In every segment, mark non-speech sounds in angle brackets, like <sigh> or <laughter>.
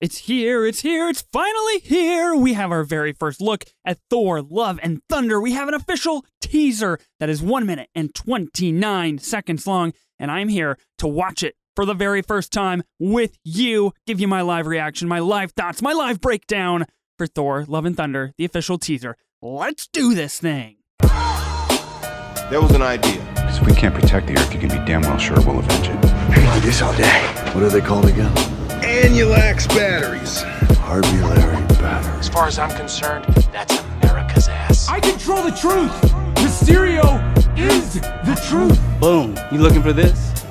It's here, it's here, it's finally here. We have our very first look at Thor Love and Thunder. We have an official teaser that is 1 minute and 29 seconds long, and I'm here to watch it for the very first time with you, give you my live reaction, my live thoughts, my live breakdown for Thor Love and Thunder, the official teaser. Let's do this thing. There was an idea. If we can't protect the Earth, you can be damn well sure we'll avenge it. Been like this all day. What are they called again? Anulax batteries. Harbulary batteries. As far as I'm concerned, that's America's ass. I control the truth. Mysterio is the truth. Boom. You looking for this?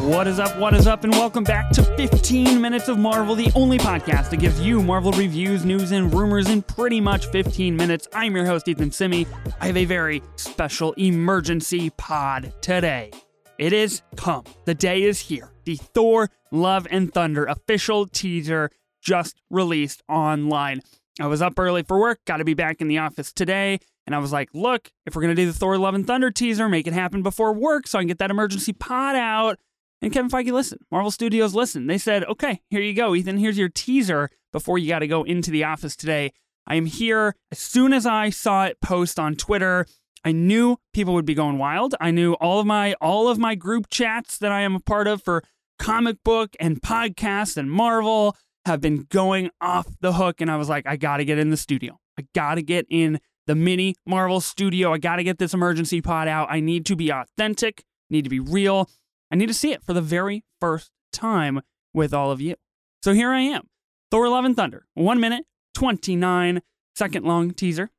What is up? What is up? And welcome back to 15 Minutes of Marvel, the only podcast that gives you Marvel reviews, news, and rumors in pretty much 15 minutes. I'm your host, Ethan Simi. I have a very special emergency pod today. It is come. The day is here. The Thor Love and Thunder official teaser just released online. I was up early for work, got to be back in the office today. And I was like, look, if we're going to do the Thor Love and Thunder teaser, make it happen before work so I can get that emergency pod out. And Kevin Feige listened. Marvel Studios listened. They said, okay, here you go, Ethan. Here's your teaser before you got to go into the office today. I am here. As soon as I saw it post on Twitter, I knew people would be going wild. I knew all of my all of my group chats that I am a part of for comic book and podcast and Marvel have been going off the hook. And I was like, I got to get in the studio. I got to get in the mini Marvel studio. I got to get this emergency pod out. I need to be authentic, need to be real. I need to see it for the very first time with all of you. So here I am Thor Love and Thunder, one minute, 29 second long teaser.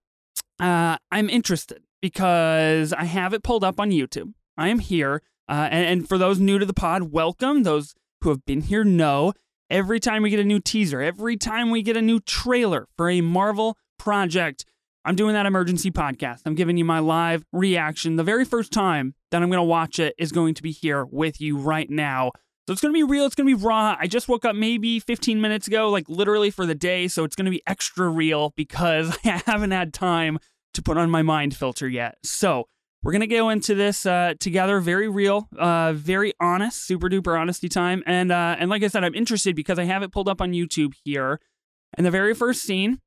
Uh, I'm interested because I have it pulled up on YouTube. I am here. Uh, and, and for those new to the pod, welcome. Those who have been here know every time we get a new teaser, every time we get a new trailer for a Marvel project, I'm doing that emergency podcast. I'm giving you my live reaction. The very first time that I'm going to watch it is going to be here with you right now. So it's going to be real. It's going to be raw. I just woke up maybe 15 minutes ago, like literally for the day. So it's going to be extra real because <laughs> I haven't had time to put on my mind filter yet. So we're going to go into this uh, together. Very real, uh, very honest, super duper honesty time. And, uh, and like I said, I'm interested because I have it pulled up on YouTube here. And the very first scene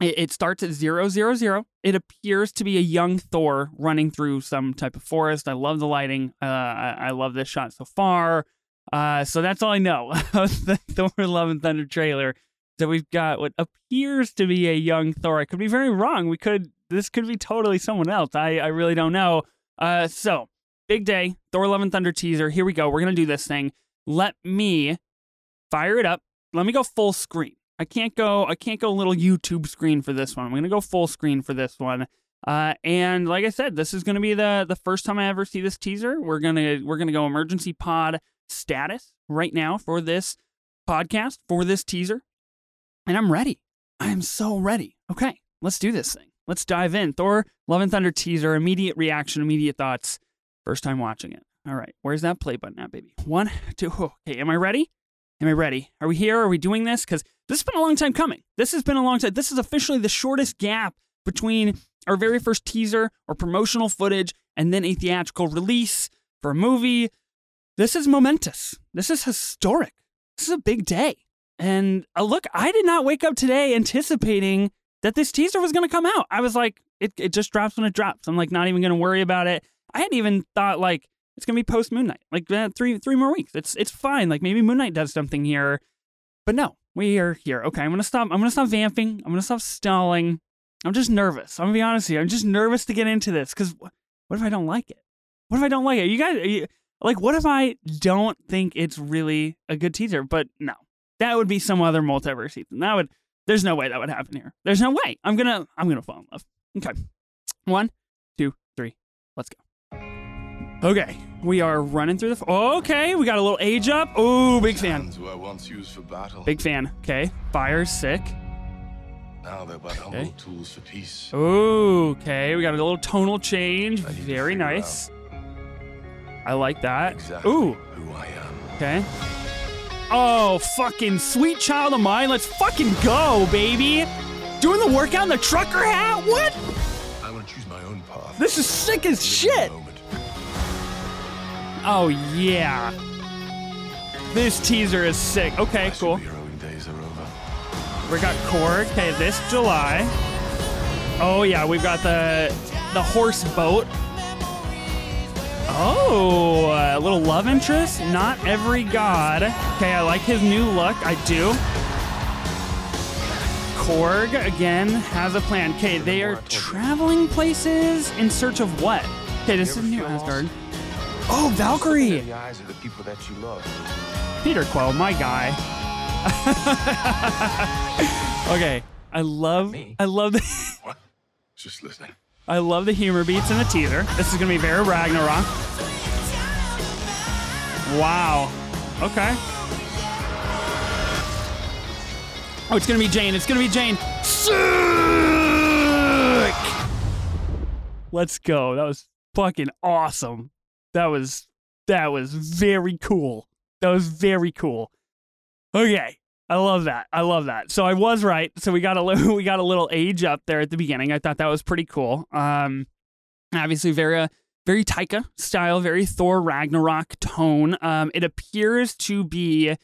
it, starts at zero zero zero. It appears to be a young Thor running through some type of forest. I love the lighting. Uh, I, I, love this shot so far. Uh, so that's all I know <laughs> the Thor Love and Thunder trailer. So we've got what appears to be a young Thor. I could be very wrong. We could this could be totally someone else. I, I really don't know. Uh, so big day, Thor Love and Thunder teaser. Here we go. We're gonna do this thing. Let me fire it up. Let me go full screen. I can't go I can't go little YouTube screen for this one. I'm gonna go full screen for this one. Uh, and like I said, this is gonna be the the first time I ever see this teaser. We're gonna we're gonna go emergency pod status right now for this podcast for this teaser, and I'm ready. I am so ready. Okay, let's do this thing. Let's dive in. Thor: Love and Thunder teaser. Immediate reaction. Immediate thoughts. First time watching it. All right, where's that play button at, baby? One, <laughs> two. Okay, am I ready? Am I ready? Are we here? Are we doing this? Because this has been a long time coming. This has been a long time. This is officially the shortest gap between our very first teaser or promotional footage and then a theatrical release for a movie. This is momentous. This is historic. This is a big day. And uh, look, I did not wake up today anticipating that this teaser was going to come out. I was like, it, it just drops when it drops. I'm like, not even going to worry about it. I hadn't even thought like it's gonna be post Moon Knight, like uh, three three more weeks. It's it's fine. Like maybe Moon Knight does something here, but no, we are here. Okay, I'm gonna stop. I'm gonna stop vamping. I'm gonna stop stalling. I'm just nervous. I'm gonna be honest here. I'm just nervous to get into this because what, what if I don't like it? What if I don't like it? You guys, you, like, what if I don't think it's really a good teaser? But no, that would be some other multiverse season. That would. There's no way that would happen here. There's no way. I'm gonna. I'm gonna fall in love. Okay, one, two, three. Let's go. Okay, we are running through the. okay, we got a little age up. Oh, big fan. Big fan. Okay, fire's sick. Now they're but humble okay. tools for peace. Okay, we got a little tonal change. Very nice. I like that. Exactly Ooh. Who I am. Okay. Oh, fucking sweet child of mine. Let's fucking go, baby. Doing the workout in the trucker hat? What? I want to choose my own path. This is sick as shit. Oh, yeah. This teaser is sick. Okay, cool. superheroing days are over. We got Korg. Okay, this July. Oh yeah, we've got the the horse boat. Oh, a little love interest. Not every god. Okay, I like his new look. I do. Korg again has a plan. Okay, they are traveling places in search of what? Okay, this is New Asgard. Oh, Valkyrie. The eyes of the people that you love. Peter Quill, my guy. <laughs> okay, I love, I love <laughs> What? Just listening. I love the humor beats in the teaser. This is gonna be very Ragnarok. Wow. Okay. Oh, it's gonna be Jane. It's gonna be Jane. Sick. Let's go. That was fucking awesome. That was that was very cool. That was very cool. Okay. I love that. I love that. So I was right. So we got a little, <laughs> we got a little age up there at the beginning. I thought that was pretty cool. Um, obviously very uh, very Taika style, very Thor Ragnarok tone. Um, it appears to be uh,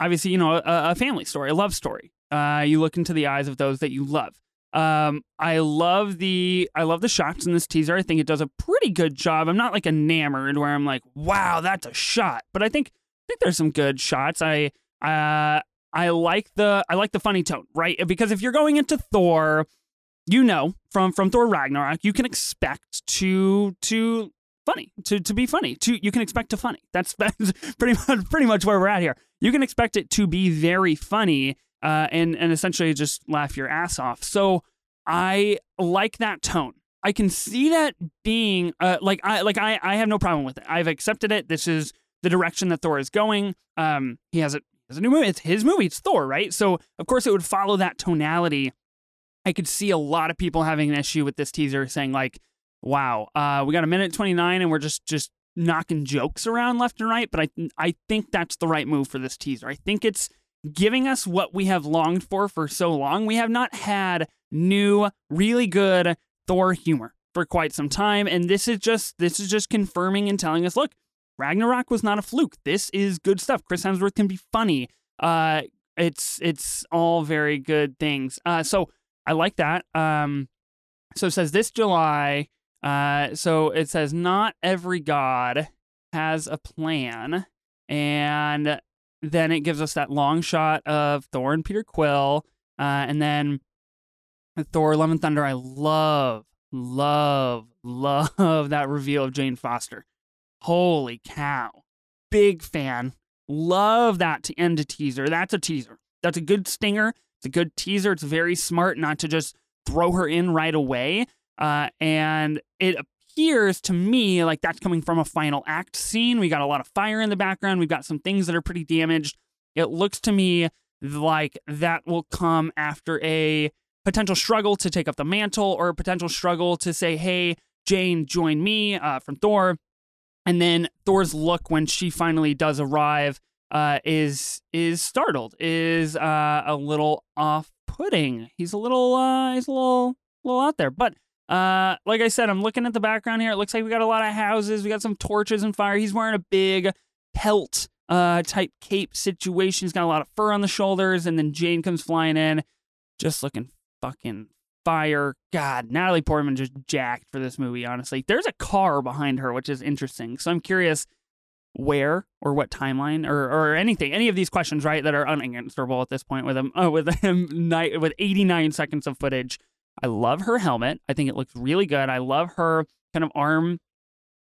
obviously you know a, a family story, a love story. Uh, you look into the eyes of those that you love. Um, I love the I love the shots in this teaser. I think it does a pretty good job. I'm not like enamored where I'm like, wow, that's a shot. But I think I think there's some good shots. I uh I like the I like the funny tone, right? Because if you're going into Thor, you know from from Thor Ragnarok, you can expect to to funny to to be funny. To you can expect to funny. That's <laughs> that's pretty much pretty much where we're at here. You can expect it to be very funny uh, and and essentially just laugh your ass off. So I like that tone. I can see that being uh, like I like I I have no problem with it. I've accepted it. This is the direction that Thor is going. Um, he has a has a new movie. It's his movie. It's Thor, right? So of course it would follow that tonality. I could see a lot of people having an issue with this teaser, saying like, "Wow, uh, we got a minute twenty nine, and we're just just knocking jokes around left and right." But I I think that's the right move for this teaser. I think it's giving us what we have longed for for so long. We have not had new, really good Thor humor for quite some time, and this is just this is just confirming and telling us, look, Ragnarok was not a fluke. This is good stuff. Chris Hemsworth can be funny. Uh, it's it's all very good things. Uh, so I like that. Um, so it says this July. Uh, so it says not every god has a plan, and then it gives us that long shot of Thor and Peter Quill, uh, and then Thor: Love and Thunder. I love, love, love that reveal of Jane Foster. Holy cow! Big fan. Love that to end a teaser. That's a teaser. That's a good stinger. It's a good teaser. It's very smart not to just throw her in right away. Uh, and it appears to me like that's coming from a final act scene. We got a lot of fire in the background. We've got some things that are pretty damaged. It looks to me like that will come after a potential struggle to take up the mantle or a potential struggle to say, hey, Jane, join me uh, from Thor. And then Thor's look when she finally does arrive uh, is is startled, is uh, a little off-putting. He's a little uh, he's a little little out there. But uh, like I said, I'm looking at the background here. It looks like we got a lot of houses. We got some torches and fire. He's wearing a big pelt uh, type cape situation. He's got a lot of fur on the shoulders, and then Jane comes flying in, just looking fucking fire. God, Natalie Portman just jacked for this movie, honestly. There's a car behind her, which is interesting. So I'm curious where or what timeline or, or anything, any of these questions, right, that are unanswerable at this point with him, <laughs> oh, with him, night, with 89 seconds of footage. I love her helmet. I think it looks really good. I love her kind of arm,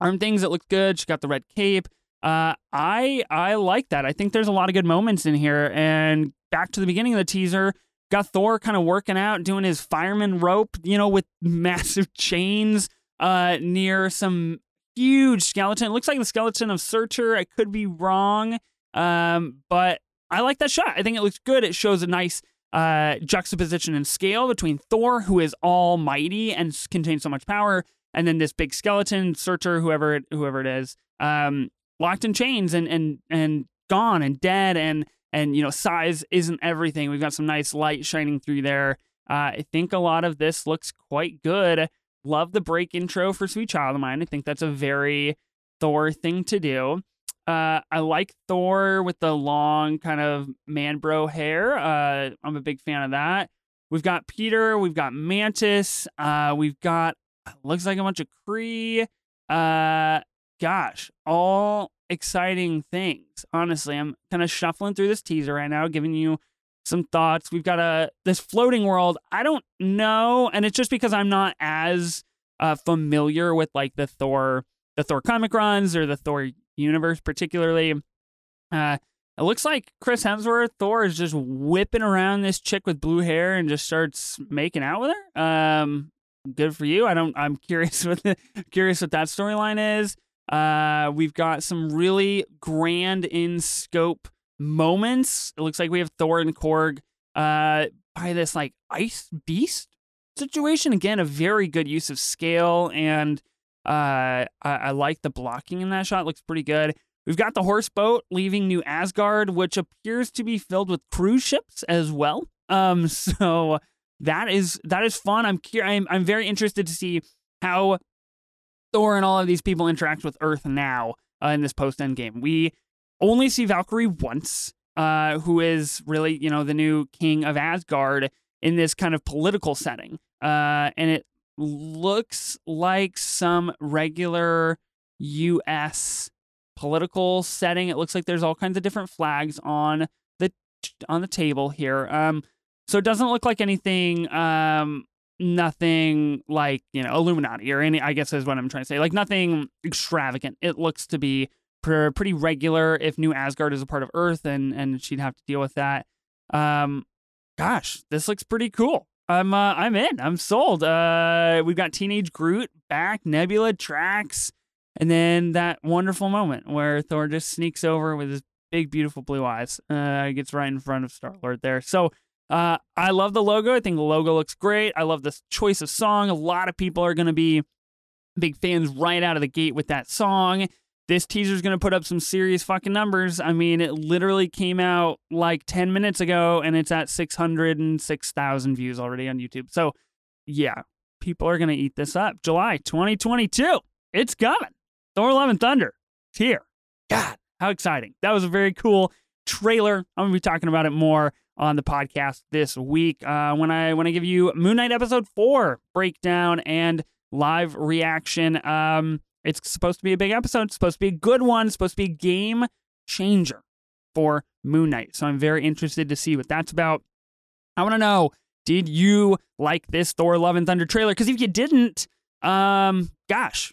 arm things. It looks good. She got the red cape. Uh, I I like that. I think there's a lot of good moments in here. And back to the beginning of the teaser, got Thor kind of working out, doing his fireman rope, you know, with <laughs> massive chains uh, near some huge skeleton. It looks like the skeleton of Surtur. I could be wrong, um, but I like that shot. I think it looks good. It shows a nice uh, juxtaposition and scale between Thor, who is almighty and contains so much power, and then this big skeleton, Surtur, whoever it, whoever it is, um, locked in chains and and and gone and dead and and you know size isn't everything. We've got some nice light shining through there. Uh, I think a lot of this looks quite good. Love the break intro for Sweet Child of Mine. I think that's a very Thor thing to do. Uh, I like Thor with the long kind of man bro hair. Uh, I'm a big fan of that. We've got Peter. We've got Mantis. Uh, we've got looks like a bunch of Kree. Uh, gosh, all exciting things. Honestly, I'm kind of shuffling through this teaser right now, giving you some thoughts. We've got a this floating world. I don't know, and it's just because I'm not as uh, familiar with like the Thor, the Thor comic runs or the Thor universe particularly. Uh, it looks like Chris Hemsworth, Thor, is just whipping around this chick with blue hair and just starts making out with her. Um, good for you. I don't. I'm <laughs> curious what the, curious what that storyline is. Uh, we've got some really grand in scope moments. It looks like we have Thor and Korg uh, by this like ice beast situation. Again, a very good use of scale, and uh, I, I like the blocking in that shot. It looks pretty good. We've got the horse boat leaving New Asgard, which appears to be filled with cruise ships as well. Um, <laughs> so that is that is fun. I'm I'm I'm very interested to see how Thor and all of these people interact with Earth now uh, in this post Endgame. We only see Valkyrie once, uh, who is really you know the new king of Asgard in this kind of political setting, uh, and it looks like some regular U.S. political setting. It looks like there's all kinds of different flags on the on the table here. Um, so it doesn't look like anything um, nothing like you know Illuminati or any. I guess is what I'm trying to say. Like nothing extravagant. It looks to be pretty regular. If New Asgard is a part of Earth, and and she'd have to deal with that. Um, gosh, this looks pretty cool. I'm uh, I'm in. I'm sold. Uh, we've got Teenage Groot back, Nebula tracks, and then that wonderful moment where Thor just sneaks over with his big, beautiful blue eyes. Uh, gets right in front of Star Lord there. So uh, I love the logo. I think the logo looks great. I love this choice of song. A lot of people are going to be big fans right out of the gate with that song. This teaser is going to put up some serious fucking numbers. I mean, it literally came out like 10 minutes ago and it's at 606,000 views already on YouTube. So, yeah, people are going to eat this up. July 2022. It's coming. Thor Love and Thunder. It's here. God, how exciting. That was a very cool trailer. I'm going to be talking about it more on the podcast this week uh, when I when I give you Moon Knight episode four breakdown and live reaction. Um, it's supposed to be a big episode. It's supposed to be a good one. It's supposed to be a game changer for Moon Knight. So I'm very interested to see what that's about. I want to know: Did you like this Thor: Love and Thunder trailer? Because if you didn't, um, gosh,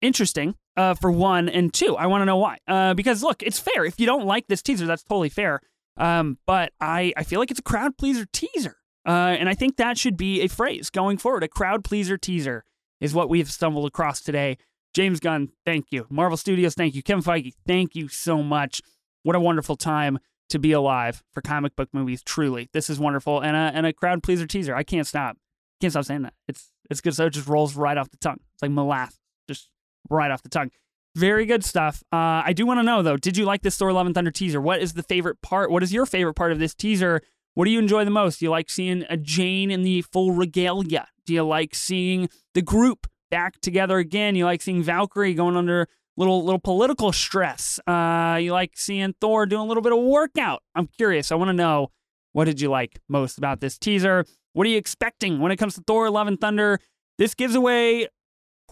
interesting. Uh, for one and two, I want to know why. Uh, because look, it's fair. If you don't like this teaser, that's totally fair. Um, but I, I feel like it's a crowd pleaser teaser. Uh, and I think that should be a phrase going forward. A crowd pleaser teaser is what we've stumbled across today. James Gunn, thank you. Marvel Studios, thank you. Kevin Feige, thank you so much. What a wonderful time to be alive for comic book movies. Truly, this is wonderful and a and a crowd pleaser teaser. I can't stop. Can't stop saying that. It's it's good. So it just rolls right off the tongue. It's like molasses, just right off the tongue. Very good stuff. Uh, I do want to know though, did you like this Thor: Love and Thunder teaser? What is the favorite part? What is your favorite part of this teaser? What do you enjoy the most? Do you like seeing a Jane in the full regalia? Do you like seeing the group back together again? You like seeing Valkyrie going under little little political stress? Uh, you like seeing Thor doing a little bit of workout? I'm curious. I want to know what did you like most about this teaser? What are you expecting when it comes to Thor: Love and Thunder? This gives away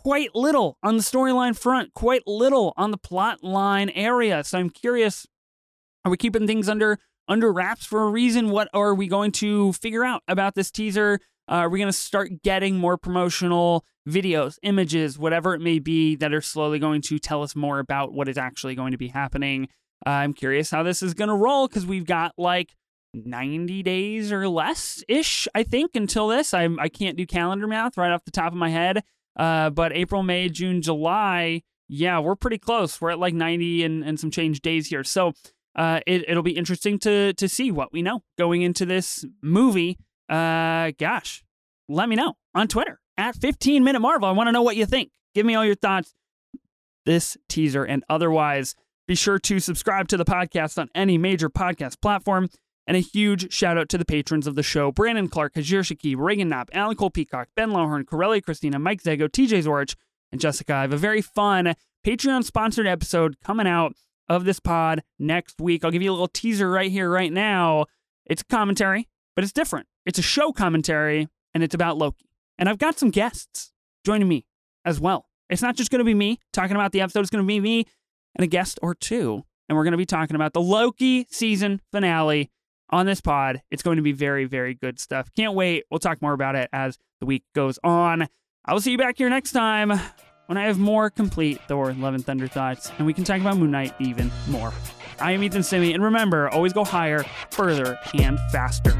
quite little on the storyline front, quite little on the plot line area. So I'm curious, are we keeping things under under wraps for a reason? What are we going to figure out about this teaser? Uh, are we going to start getting more promotional videos, images, whatever it may be, that are slowly going to tell us more about what is actually going to be happening? Uh, I'm curious how this is going to roll because we've got like 90 days or less ish, I think, until this. I, I can't do calendar math right off the top of my head. Uh, but April, May, June, July, yeah, we're pretty close. We're at like 90 and, and some change days here. So uh, it, it'll be interesting to to see what we know going into this movie. Uh, gosh, let me know on Twitter at 15 Minute Marvel. I want to know what you think. Give me all your thoughts. This teaser and otherwise. Be sure to subscribe to the podcast on any major podcast platform. And a huge shout out to the patrons of the show Brandon Clark, Hajir Shakib, Reagan Knapp, Alan Cole Peacock, Ben Lowhorn, Corelli Christina, Mike Zago, TJ Zorich, and Jessica. I have a very fun Patreon sponsored episode coming out of this pod next week. I'll give you a little teaser right here, right now. It's a commentary, but it's different. It's a show commentary, and it's about Loki. And I've got some guests joining me as well. It's not just going to be me talking about the episode, it's going to be me and a guest or two. And we're going to be talking about the Loki season finale on this pod. It's going to be very, very good stuff. Can't wait. We'll talk more about it as the week goes on. I will see you back here next time when I have more complete Thor Love and Thunder thoughts and we can talk about Moon Knight even more. I am Ethan Simi, and remember, always go higher, further, and faster.